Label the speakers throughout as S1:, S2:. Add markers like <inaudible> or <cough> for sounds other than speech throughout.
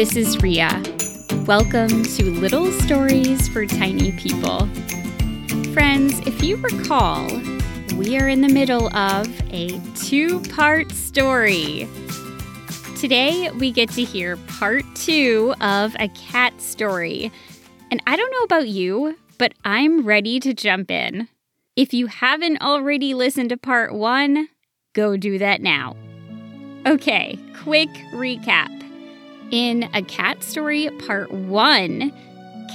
S1: this is Rhea. Welcome to Little Stories for Tiny People. Friends, if you recall, we are in the middle of a two part story. Today, we get to hear part two of a cat story. And I don't know about you, but I'm ready to jump in. If you haven't already listened to part one, go do that now. Okay, quick recap. In A Cat Story Part 1,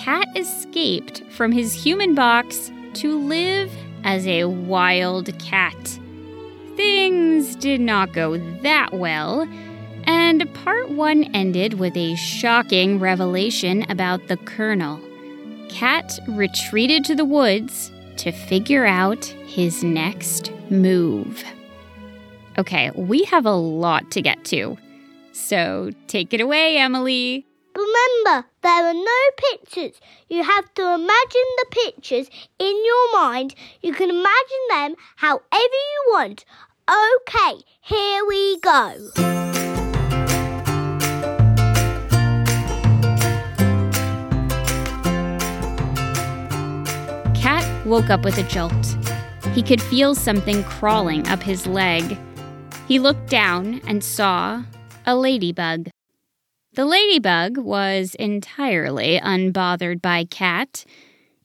S1: Cat escaped from his human box to live as a wild cat. Things did not go that well, and Part 1 ended with a shocking revelation about the Colonel. Cat retreated to the woods to figure out his next move. Okay, we have a lot to get to. So take it away, Emily.
S2: Remember, there are no pictures. You have to imagine the pictures in your mind. You can imagine them however you want. Okay, here we go.
S1: Cat woke up with a jolt. He could feel something crawling up his leg. He looked down and saw a ladybug. The ladybug was entirely unbothered by Cat,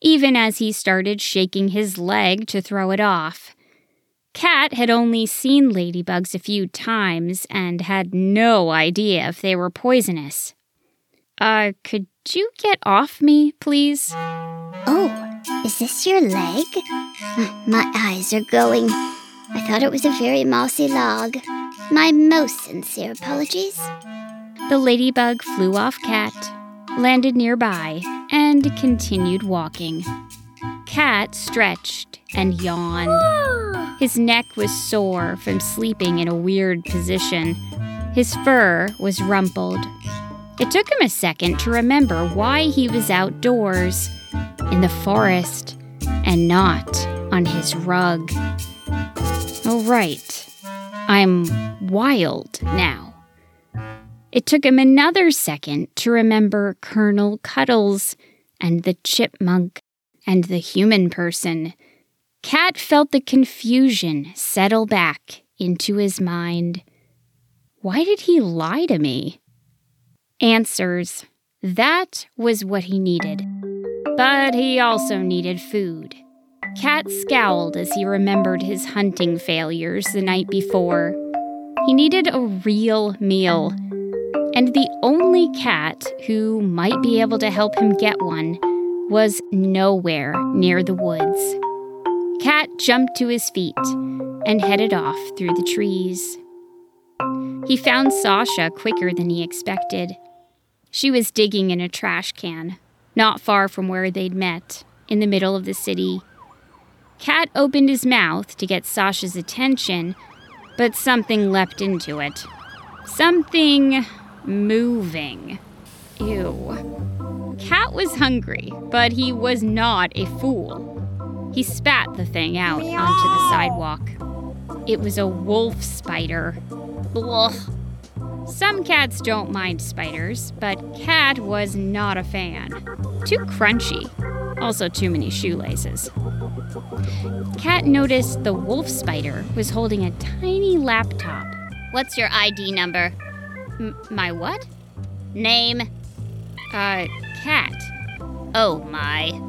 S1: even as he started shaking his leg to throw it off. Cat had only seen ladybugs a few times and had no idea if they were poisonous. Uh, could you get off me, please?
S3: Oh, is this your leg? My eyes are going. I thought it was a very mossy log. My most sincere apologies.
S1: The ladybug flew off Cat, landed nearby, and continued walking. Cat stretched and yawned. His neck was sore from sleeping in a weird position. His fur was rumpled. It took him a second to remember why he was outdoors, in the forest, and not on his rug. Oh, right. I'm wild now. It took him another second to remember Colonel Cuddles and the chipmunk and the human person. Cat felt the confusion settle back into his mind. Why did he lie to me? Answers. That was what he needed. But he also needed food. Cat scowled as he remembered his hunting failures the night before. He needed a real meal. And the only cat who might be able to help him get one was nowhere near the woods. Cat jumped to his feet and headed off through the trees. He found Sasha quicker than he expected. She was digging in a trash can, not far from where they'd met, in the middle of the city. Cat opened his mouth to get Sasha's attention, but something leapt into it. Something moving. Ew. Cat was hungry, but he was not a fool. He spat the thing out onto the sidewalk. It was a wolf spider. Ugh. Some cats don't mind spiders, but Cat was not a fan. Too crunchy. Also, too many shoelaces. Cat noticed the wolf spider was holding a tiny laptop.
S4: What's your ID number?
S1: M- my what?
S4: Name?
S1: Uh, Cat.
S4: Oh my.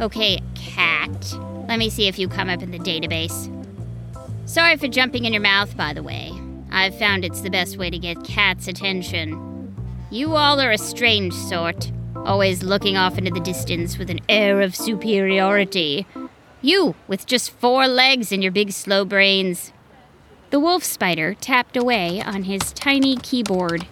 S4: Okay, cat. Let me see if you come up in the database. Sorry for jumping in your mouth, by the way. I've found it's the best way to get Cat's attention. You all are a strange sort, always looking off into the distance with an air of superiority. You, with just four legs and your big slow brains.
S1: The wolf spider tapped away on his tiny keyboard.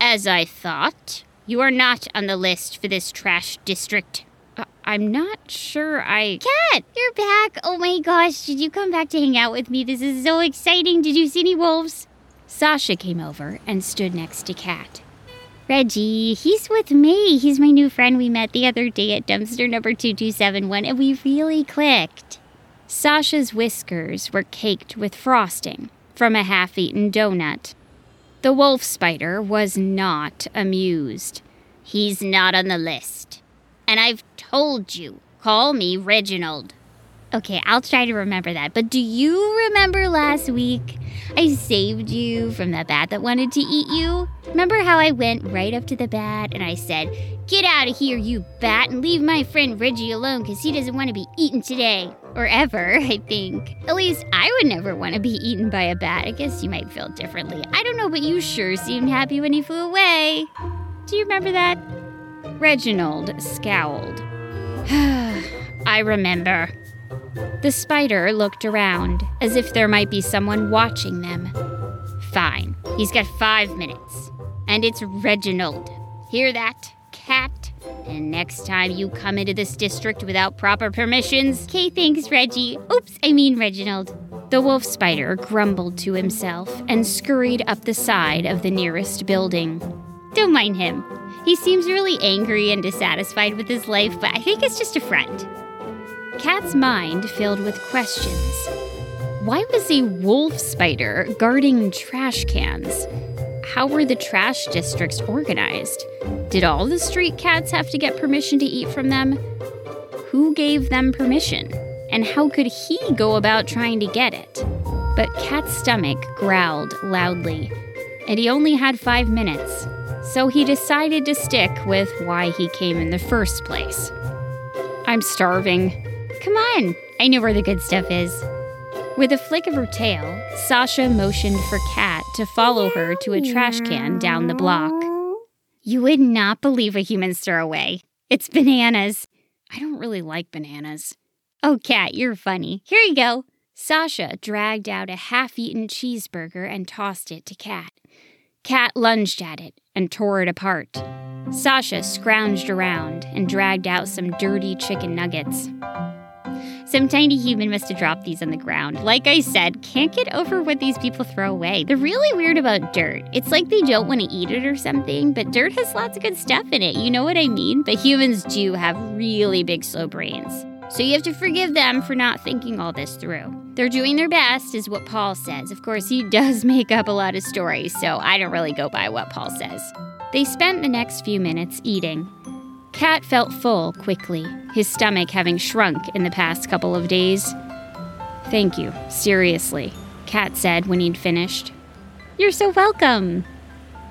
S4: As I thought, you are not on the list for this trash district.
S1: Uh, I'm not sure I.
S4: Cat, you're back. Oh my gosh, did you come back to hang out with me? This is so exciting. Did you see any wolves?
S1: Sasha came over and stood next to Cat.
S4: Reggie, he's with me. He's my new friend we met the other day at dumpster number 2271, and we really clicked.
S1: Sasha's whiskers were caked with frosting from a half eaten donut. The wolf spider was not amused.
S4: He's not on the list. And I've told you, call me Reginald.
S1: Okay, I'll try to remember that. But do you remember last week I saved you from the bat that wanted to eat you? Remember how I went right up to the bat and I said, Get out of here, you bat, and leave my friend Reggie alone because he doesn't want to be eaten today. Or ever, <laughs> I think. At least I would never want to be eaten by a bat. I guess you might feel differently. I don't know, but you sure seemed happy when he flew away. Do you remember that? Reginald scowled. <sighs>
S4: I remember.
S1: The spider looked around, as if there might be someone watching them.
S4: Fine. He's got five minutes. And it's Reginald. Hear that, cat? And next time you come into this district without proper permissions.
S1: Okay, thanks, Reggie. Oops, I mean Reginald. The wolf spider grumbled to himself and scurried up the side of the nearest building. Don't mind him. He seems really angry and dissatisfied with his life, but I think it's just a friend. Cat's mind filled with questions. Why was a wolf spider guarding trash cans? How were the trash districts organized? Did all the street cats have to get permission to eat from them? Who gave them permission? And how could he go about trying to get it? But Cat's stomach growled loudly, and he only had five minutes, so he decided to stick with why he came in the first place. I'm starving, Come on, I know where the good stuff is. With a flick of her tail, Sasha motioned for Cat to follow her to a trash can down the block. You would not believe what humans throw away. It's bananas. I don't really like bananas. Oh, Cat, you're funny. Here you go. Sasha dragged out a half eaten cheeseburger and tossed it to Cat. Cat lunged at it and tore it apart. Sasha scrounged around and dragged out some dirty chicken nuggets. Some tiny human must have dropped these on the ground. Like I said, can't get over what these people throw away. They're really weird about dirt. It's like they don't want to eat it or something, but dirt has lots of good stuff in it. You know what I mean? But humans do have really big, slow brains. So you have to forgive them for not thinking all this through. They're doing their best, is what Paul says. Of course, he <laughs> does make up a lot of stories, so I don't really go by what Paul says. They spent the next few minutes eating. Cat felt full quickly, his stomach having shrunk in the past couple of days. Thank you, seriously, Cat said when he'd finished. You're so welcome.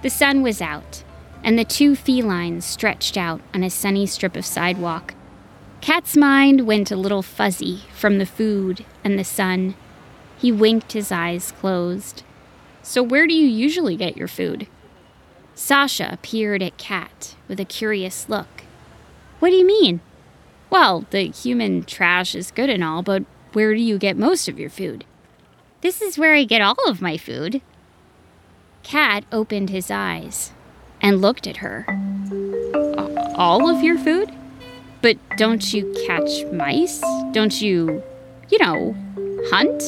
S1: The sun was out, and the two felines stretched out on a sunny strip of sidewalk. Cat's mind went a little fuzzy from the food and the sun. He winked his eyes closed. So, where do you usually get your food? Sasha peered at Cat with a curious look. What do you mean? Well, the human trash is good and all, but where do you get most of your food? This is where I get all of my food. Cat opened his eyes and looked at her. All of your food? But don't you catch mice? Don't you, you know, hunt?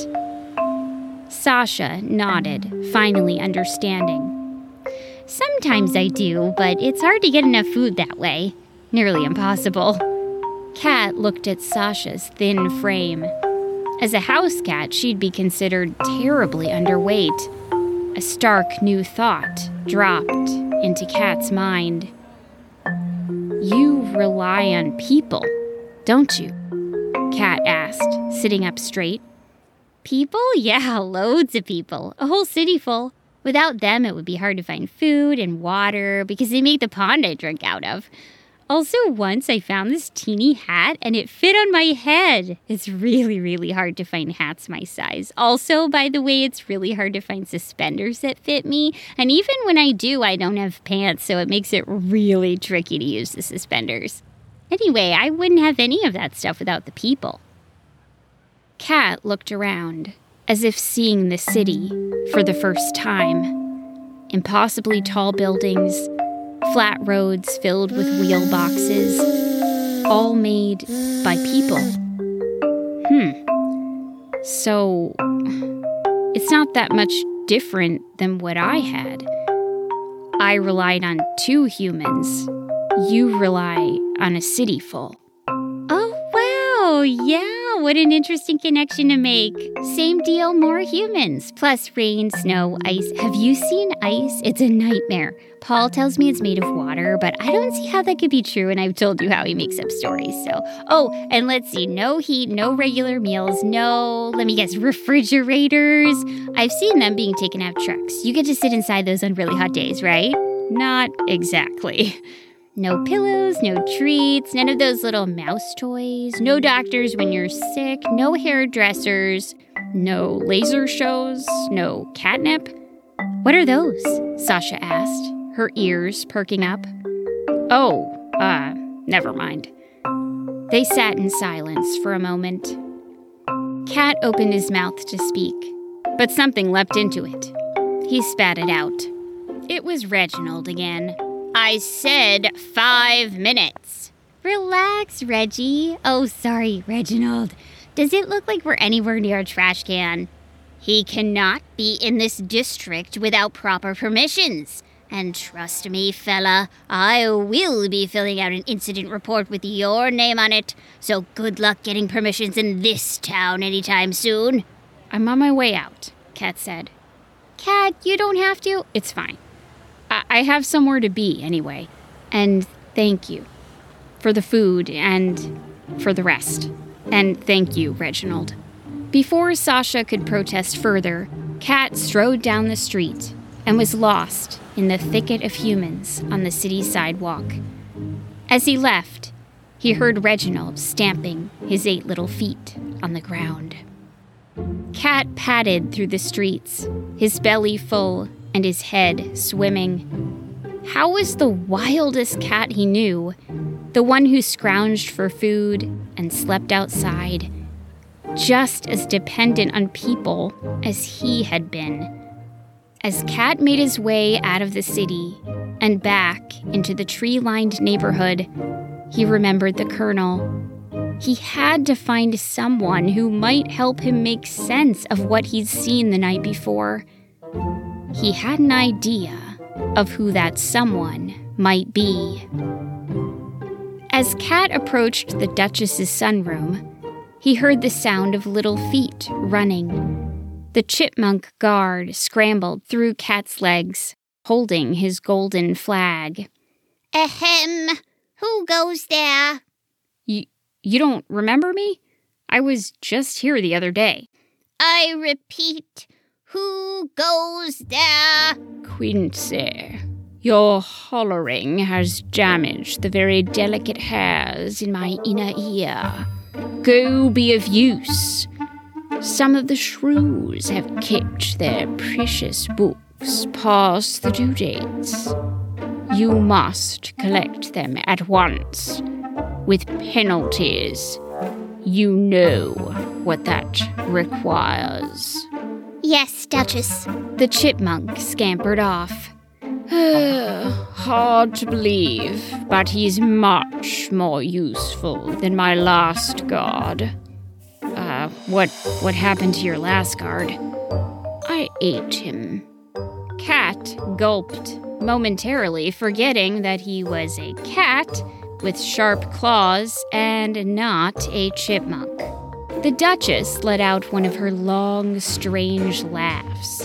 S1: Sasha nodded, finally understanding. Sometimes I do, but it's hard to get enough food that way nearly impossible. Cat looked at Sasha's thin frame. As a house cat, she'd be considered terribly underweight. A stark new thought dropped into Cat's mind. You rely on people, don't you? Cat asked, sitting up straight. People? <laughs> Yeah, loads of people. A whole city full. Without them, it would be hard to find food and water because they make the pond I drink out of. Also, once I found this teeny hat and it fit on my head. It's really, really hard to find hats my size. Also, by the way, it's really hard to find suspenders that fit me. And even when I do, I don't have pants, so it makes it really tricky to use the suspenders. Anyway, I wouldn't have any of that stuff without the people. Cat looked around, as if seeing the city for the first time. Impossibly tall buildings, flat roads filled with wheel boxes, all made by people. Hmm. So, it's not that much different than what I had. I relied on two humans. You rely on a city full. Oh. Yeah. what an interesting connection to make. Same deal, more humans. Plus rain, snow, ice. Have you seen ice? It's a nightmare. Paul tells me it's made of water, but I don't see how that could be true, and I've told you how he makes up stories. So, oh, and let's see no heat, no regular meals, no, let me guess, refrigerators. I've seen them being taken out of trucks. You get to sit inside those on really hot days, right? Not exactly. <laughs> No pillows, no treats, none of those little mouse toys, no doctors when you're sick, no hairdressers, no laser shows, no catnip. What are those? Sasha asked, her ears perking up. Oh, uh, never mind. They sat in silence for a moment. Cat opened his mouth to speak, but something leapt into it. He spat it out. It was Reginald again.
S4: I said five minutes.
S1: Relax, Reggie. Oh, sorry, Reginald. Does it look like we're anywhere near a trash can?
S4: He cannot be in this district without proper permissions. And trust me, fella, I will be filling out an incident report with your name on it, so good luck getting permissions in this town anytime soon.
S1: I'm on my way out, Cat said. Cat, you don't have to. It's fine. I, I have somewhere to be anyway. And thank you for the food and for the rest. And thank you, Reginald. Before Sasha could protest further, Cat strode down the street and was lost in the thicket of humans on the city sidewalk. As he left, he heard Reginald stamping his eight little feet on the ground. Cat padded through the streets, his belly full and his head swimming. How was the wildest cat he knew, the one who scrounged for food and slept outside, just as dependent on people as he had been? As Cat made his way out of the city and back into the tree lined neighborhood, he remembered the Colonel. He had to find someone who might help him make sense of what he'd seen the night before. He had an idea of who that someone might be. As Cat approached the Duchess's sunroom, he heard the sound of little feet running. The chipmunk guard scrambled through Cat's legs, holding his golden flag.
S3: Ahem! Who goes there?
S1: You, you don't remember me? I was just here the other day.
S3: I repeat, who goes there?
S1: Quincy, your hollering has damaged the very delicate hairs in my inner ear. Go be of use. Some of the shrews have kept their precious books past the due dates. You must collect them at once, with penalties. You know what that requires.
S3: Yes, Duchess.
S1: The chipmunk scampered off. <sighs> Hard to believe, but he's much more useful than my last guard. Uh, what what happened to your last guard? I ate him. Cat gulped, momentarily forgetting that he was a cat with sharp claws and not a chipmunk. The Duchess let out one of her long, strange laughs.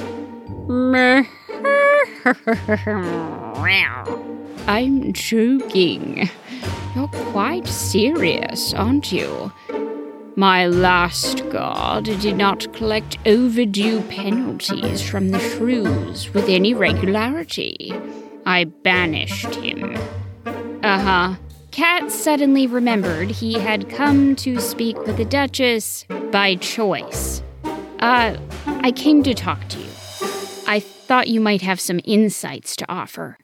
S1: I'm joking. You're quite serious, aren't you? My last guard did not collect overdue penalties from the shrews with any regularity. I banished him. Uh huh. Cat suddenly remembered he had come to speak with the Duchess by choice. Uh, I came to talk to you. I thought you might have some insights to offer.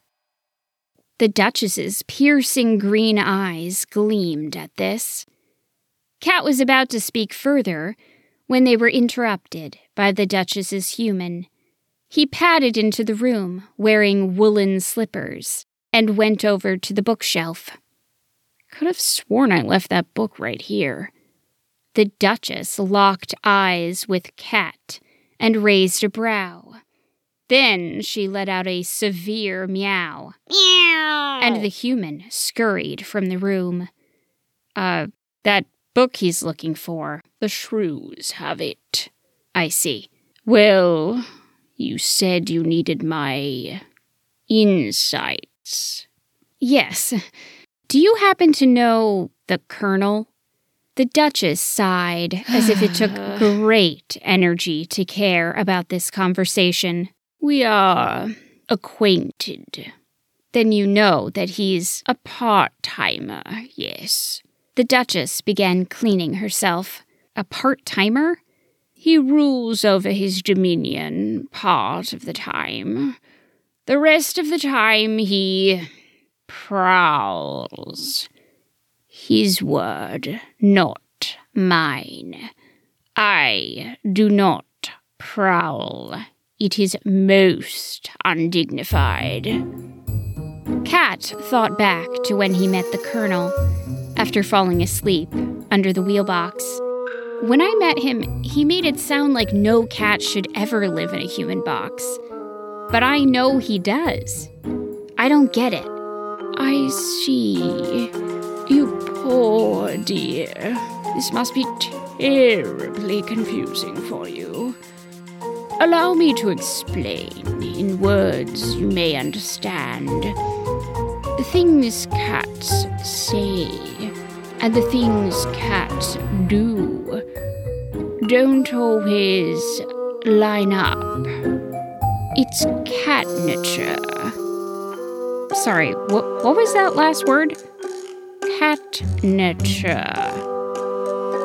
S1: The Duchess's piercing green eyes gleamed at this. Cat was about to speak further when they were interrupted by the Duchess's human. He padded into the room, wearing woolen slippers, and went over to the bookshelf. Could have sworn I left that book right here. The Duchess locked eyes with Cat and raised a brow. Then she let out a severe meow.
S3: Meow!
S1: And the human scurried from the room. Uh, that book he's looking for. The shrews have it. I see. Well, you said you needed my insights. Yes. Do you happen to know the Colonel? The Duchess sighed as if it took <sighs> great energy to care about this conversation. We are acquainted. Then you know that he's a part timer, yes. The Duchess began cleaning herself. A part timer? He rules over his dominion part of the time. The rest of the time he prowls. His word, not mine. I do not prowl. It is most undignified. Cat thought back to when he met the Colonel after falling asleep under the wheelbox. When I met him, he made it sound like no cat should ever live in a human box. But I know he does. I don't get it. I see. You poor dear. This must be terribly confusing for you. Allow me to explain in words you may understand. The things cats say and the things cats do don't always line up. It's cat nature. Sorry, what, what was that last word? Cat nature.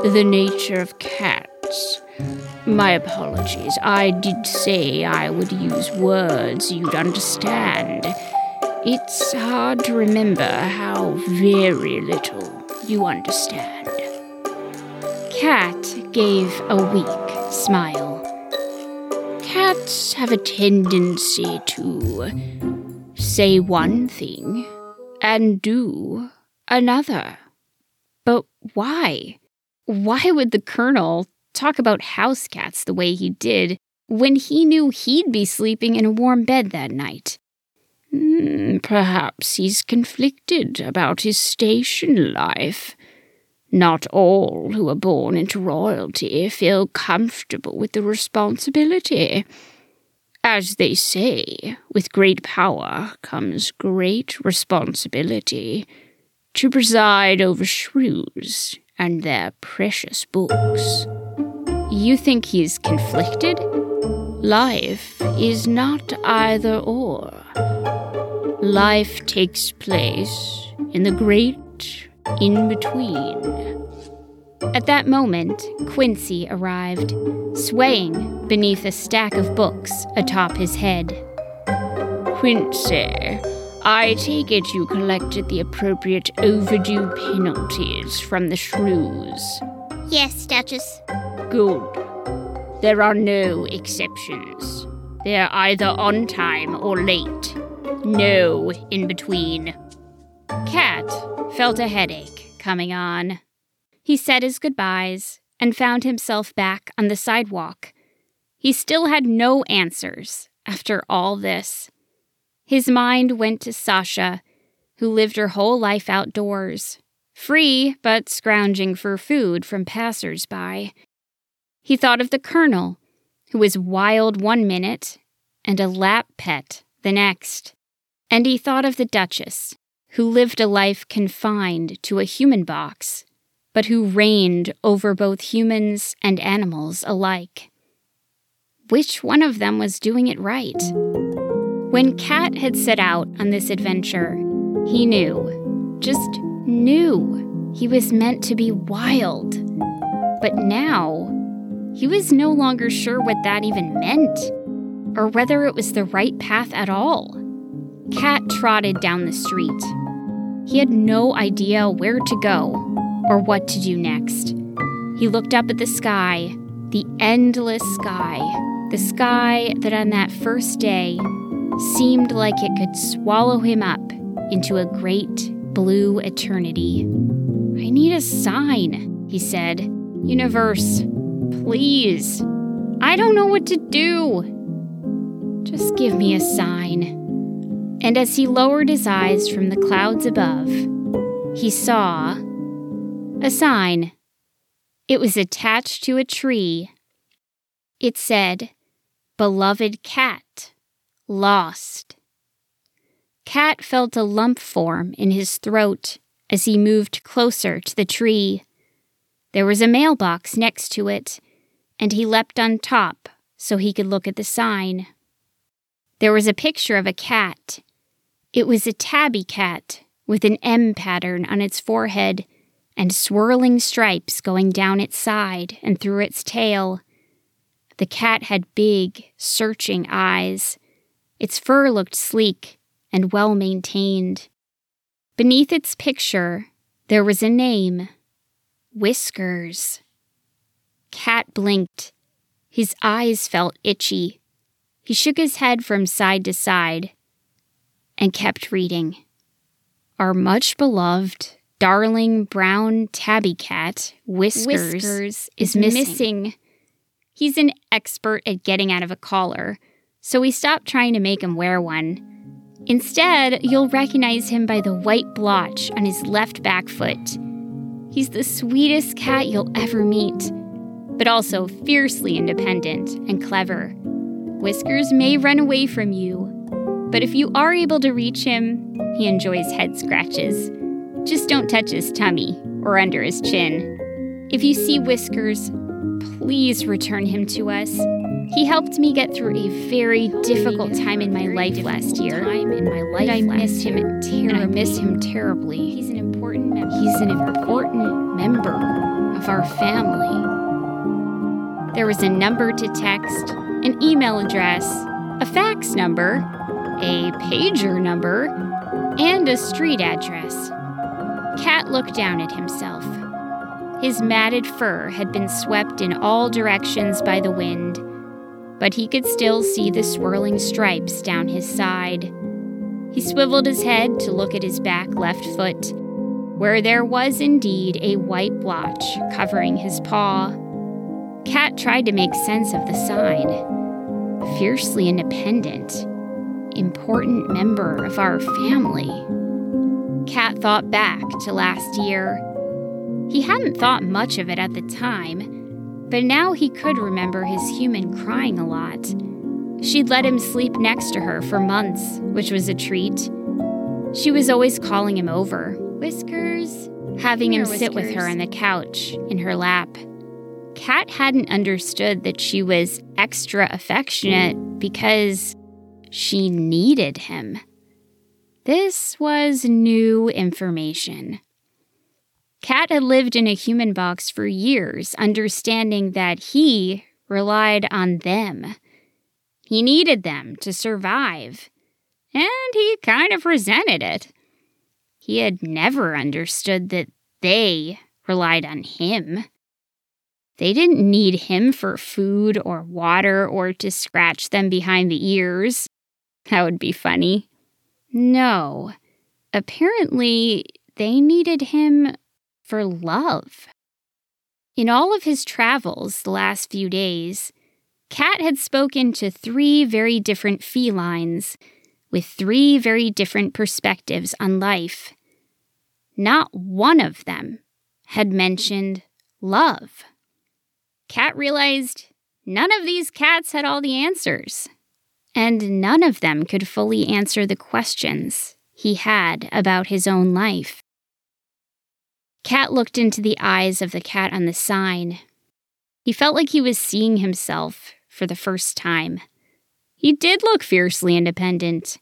S1: The nature of cats. My apologies. I did say I would use words you'd understand. It's hard to remember how very little you understand. Cat gave a weak smile. Cats have a tendency to say one thing and do another. But why? Why would the Colonel talk about house cats the way he did when he knew he'd be sleeping in a warm bed that night? Mm, perhaps he's conflicted about his station life. Not all who are born into royalty feel comfortable with the responsibility. As they say, with great power comes great responsibility to preside over shrews and their precious books. You think he's conflicted? Life is not either or. Life takes place in the great in between. At that moment, Quincy arrived, swaying beneath a stack of books atop his head. Quincy, I take it you collected the appropriate overdue penalties from the shrews.
S3: Yes, Duchess.
S1: Good. There are no exceptions. They're either on time or late. No in between. Cat felt a headache coming on. He said his goodbyes and found himself back on the sidewalk. He still had no answers after all this. His mind went to Sasha, who lived her whole life outdoors, free but scrounging for food from passers-by. He thought of the colonel, who was wild one minute and a lap pet the next. And he thought of the Duchess, who lived a life confined to a human box, but who reigned over both humans and animals alike. Which one of them was doing it right? When Cat had set out on this adventure, he knew, just knew, he was meant to be wild. But now, he was no longer sure what that even meant, or whether it was the right path at all. Cat trotted down the street. He had no idea where to go or what to do next. He looked up at the sky, the endless sky, the sky that on that first day seemed like it could swallow him up into a great blue eternity. I need a sign, he said. Universe, please. I don't know what to do. Just give me a sign. And as he lowered his eyes from the clouds above, he saw a sign It was attached to a tree. It said, Beloved cat, lost. Cat felt a lump form in his throat as he moved closer to the tree. There was a mailbox next to it, and he leapt on top so he could look at the sign. There was a picture of a cat. It was a tabby cat with an M pattern on its forehead and swirling stripes going down its side and through its tail. The cat had big, searching eyes. Its fur looked sleek and well maintained. Beneath its picture, there was a name Whiskers. Cat blinked. His eyes felt itchy. He shook his head from side to side and kept reading. Our much beloved, darling brown tabby cat, Whiskers, Whiskers is missing. missing. He's an expert at getting out of a collar, so we stopped trying to make him wear one. Instead, you'll recognize him by the white blotch on his left back foot He's the sweetest cat you'll ever meet, but also fiercely independent and clever. Whiskers may run away from you, but if you are able to reach him, he enjoys head scratches. Just don't touch his tummy or under his chin. If you see Whiskers, please return him to us. He helped me get through a very difficult time in my life last year. Time in my life, I missed him terribly. I miss him terribly. He's an important member. He's an important member of our family. There was a number to text, an email address, a fax number, a pager number, and a street address. Cat looked down at himself. His matted fur had been swept in all directions by the wind, but he could still see the swirling stripes down his side. He swiveled his head to look at his back left foot where there was indeed a white blotch covering his paw. Cat tried to make sense of the sign. Fiercely independent, important member of our family. Cat thought back to last year. He hadn't thought much of it at the time, but now he could remember his human crying a lot. She'd let him sleep next to her for months, which was a treat. She was always calling him over, Whiskers, having him sit with her on the couch in her lap. Cat hadn't understood that she was extra affectionate because she needed him. This was new information. Cat had lived in a human box for years, understanding that he relied on them. He needed them to survive, and he kind of resented it. He had never understood that they relied on him. They didn't need him for food or water or to scratch them behind the ears. That would be funny. No. Apparently, they needed him for love. In all of his travels the last few days, Cat had spoken to three very different felines with three very different perspectives on life. Not one of them had mentioned love. Cat realized none of these cats had all the answers, and none of them could fully answer the questions he had about his own life. Cat looked into the eyes of the cat on the sign. He felt like he was seeing himself for the first time. He did look fiercely independent.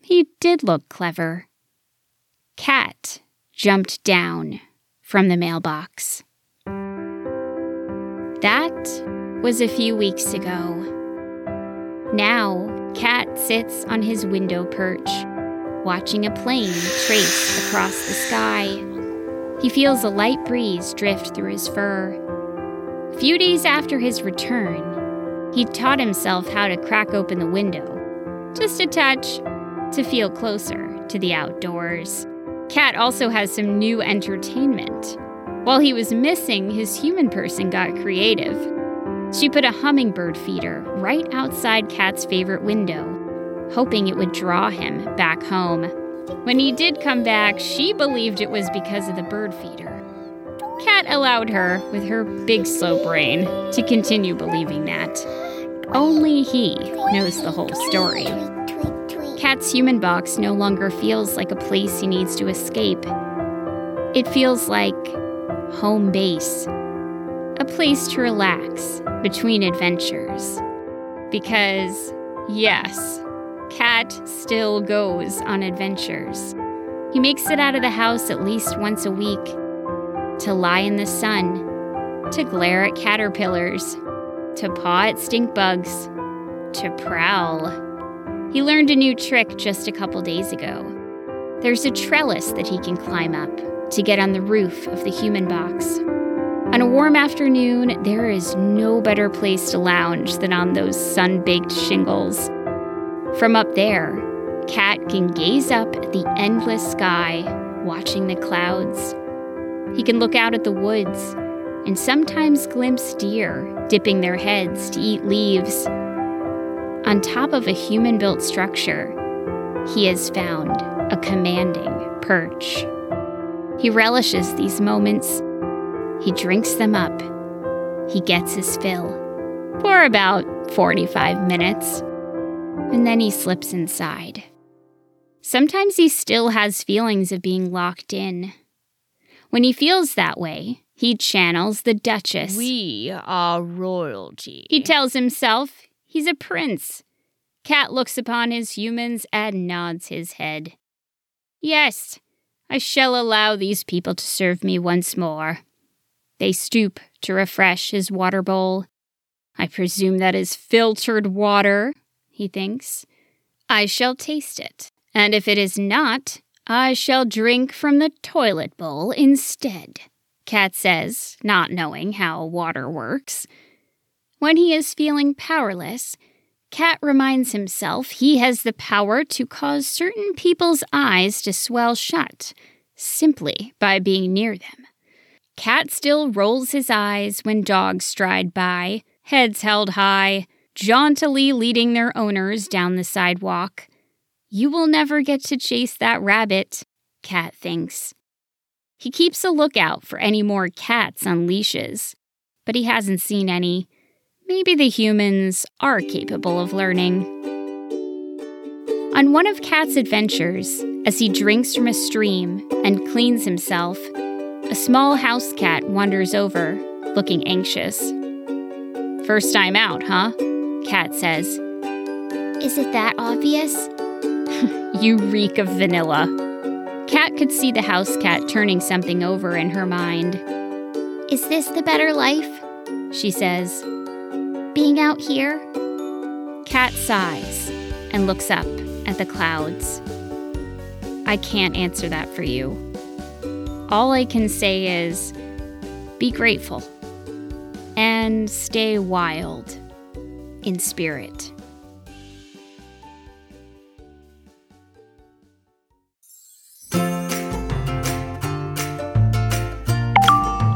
S1: He did look clever. Cat jumped down from the mailbox. That was a few weeks ago. Now, Cat sits on his window perch, watching a plane trace across the sky. He feels a light breeze drift through his fur. A few days after his return, he taught himself how to crack open the window, just a touch, to feel closer to the outdoors. Cat also has some new entertainment. While he was missing, his human person got creative. She put a hummingbird feeder right outside Cat's favorite window, hoping it would draw him back home. When he did come back, she believed it was because of the bird feeder. Cat allowed her, with her big slow brain, to continue believing that. Only he knows the whole story. Cat's human box no longer feels like a place he needs to escape. It feels like home base, a place to relax between adventures. Because, yes, Cat still goes on adventures. He makes it out of the house at least once a week to lie in the sun, to glare at caterpillars, to paw at stink bugs, to prowl. He learned a new trick just a couple days ago. There's a trellis that he can climb up to get on the roof of the human box. On a warm afternoon, there is no better place to lounge than on those sun baked shingles. From up there, Cat can gaze up at the endless sky, watching the clouds. He can look out at the woods and sometimes glimpse deer dipping their heads to eat leaves. On top of a human built structure, he has found a commanding perch. He relishes these moments. He drinks them up. He gets his fill for about 45 minutes, and then he slips inside. Sometimes he still has feelings of being locked in. When he feels that way, he channels the Duchess.
S5: We are royalty.
S1: He tells himself he's a prince. Cat looks upon his humans and nods his head. Yes, I shall allow these people to serve me once more. They stoop to refresh his water bowl. I presume that is filtered water, he thinks. I shall taste it and if it is not, I shall drink from the toilet bowl instead, Cat says, not knowing how water works. When he is feeling powerless, Cat reminds himself he has the power to cause certain people's eyes to swell shut simply by being near them. Cat still rolls his eyes when dogs stride by, heads held high, jauntily leading their owners down the sidewalk. You will never get to chase that rabbit, Cat thinks. He keeps a lookout for any more cats on leashes, but he hasn't seen any. Maybe the humans are capable of learning. On one of Cat's adventures, as he drinks from a stream and cleans himself, a small house cat wanders over, looking anxious. First time out, huh? Cat says.
S3: Is it that obvious? <laughs>
S1: You reek of vanilla. Cat could see the house cat turning something over in her mind.
S3: Is this the better life?
S1: She says.
S3: Being out here?
S1: Cat sighs and looks up at the clouds. I can't answer that for you. All I can say is be grateful and stay wild in spirit.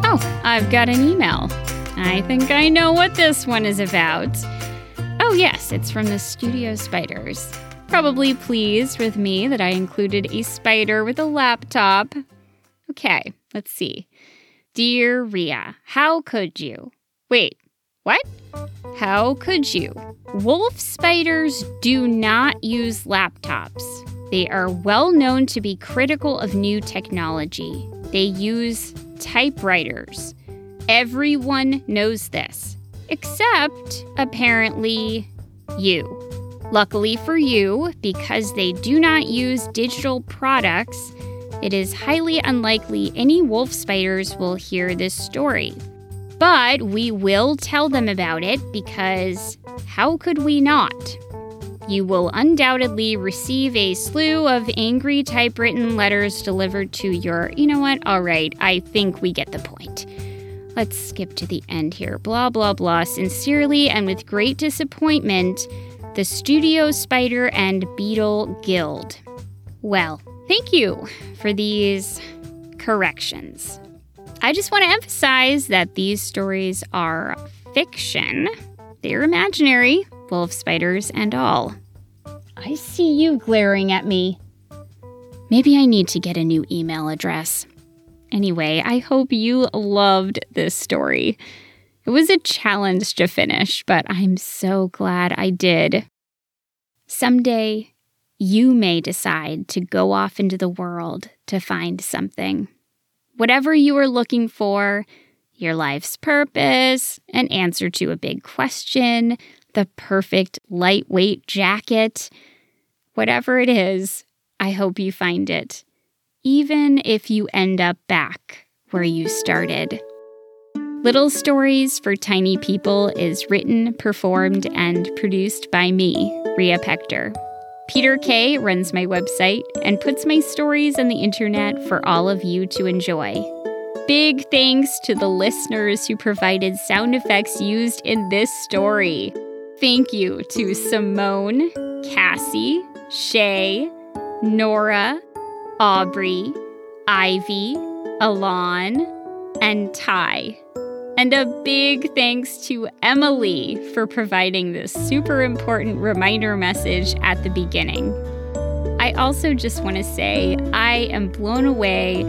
S1: Oh, I've got an email. I think I know what this one is about. Oh, yes, it's from the Studio Spiders. Probably pleased with me that I included a spider with a laptop. Okay, let's see. Dear Rhea, how could you? Wait, what? How could you? Wolf spiders do not use laptops. They are well known to be critical of new technology. They use typewriters. Everyone knows this, except apparently you. Luckily for you, because they do not use digital products, it is highly unlikely any wolf spiders will hear this story. But we will tell them about it because how could we not? You will undoubtedly receive a slew of angry typewritten letters delivered to your. You know what? All right, I think we get the point. Let's skip to the end here. Blah, blah, blah. Sincerely and with great disappointment, the Studio Spider and Beetle Guild. Well, thank you for these corrections. I just want to emphasize that these stories are fiction. They're imaginary, wolf spiders and all. I see you glaring at me. Maybe I need to get a new email address. Anyway, I hope you loved this story. It was a challenge to finish, but I'm so glad I did. Someday, you may decide to go off into the world to find something. Whatever you are looking for, your life's purpose, an answer to a big question, the perfect lightweight jacket, whatever it is, I hope you find it, even if you end up back where you started. Little Stories for Tiny People is written, performed, and produced by me, Rhea Pecter. Peter Kay runs my website and puts my stories on the internet for all of you to enjoy. Big thanks to the listeners who provided sound effects used in this story. Thank you to Simone, Cassy, Shea, Norah, Aubrey, Ivy, Alon, and Tai. And a big thanks to Emily for providing this super important reminder message at the beginning. I also just want to say I am blown away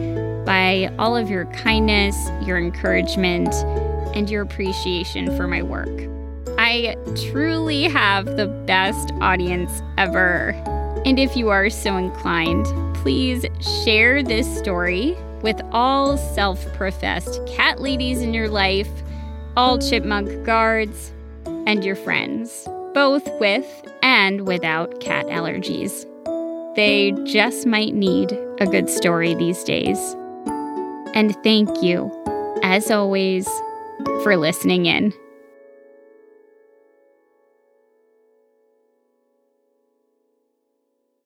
S1: by all of your kindness, your encouragement, and your appreciation for my work. I truly have the best audience ever. And if you are so inclined, please share this story with all self professed cat ladies in your life, all chipmunk guards, and your friends, both with and without cat allergies. They just might need a good story these days. And thank you, as always, for listening in.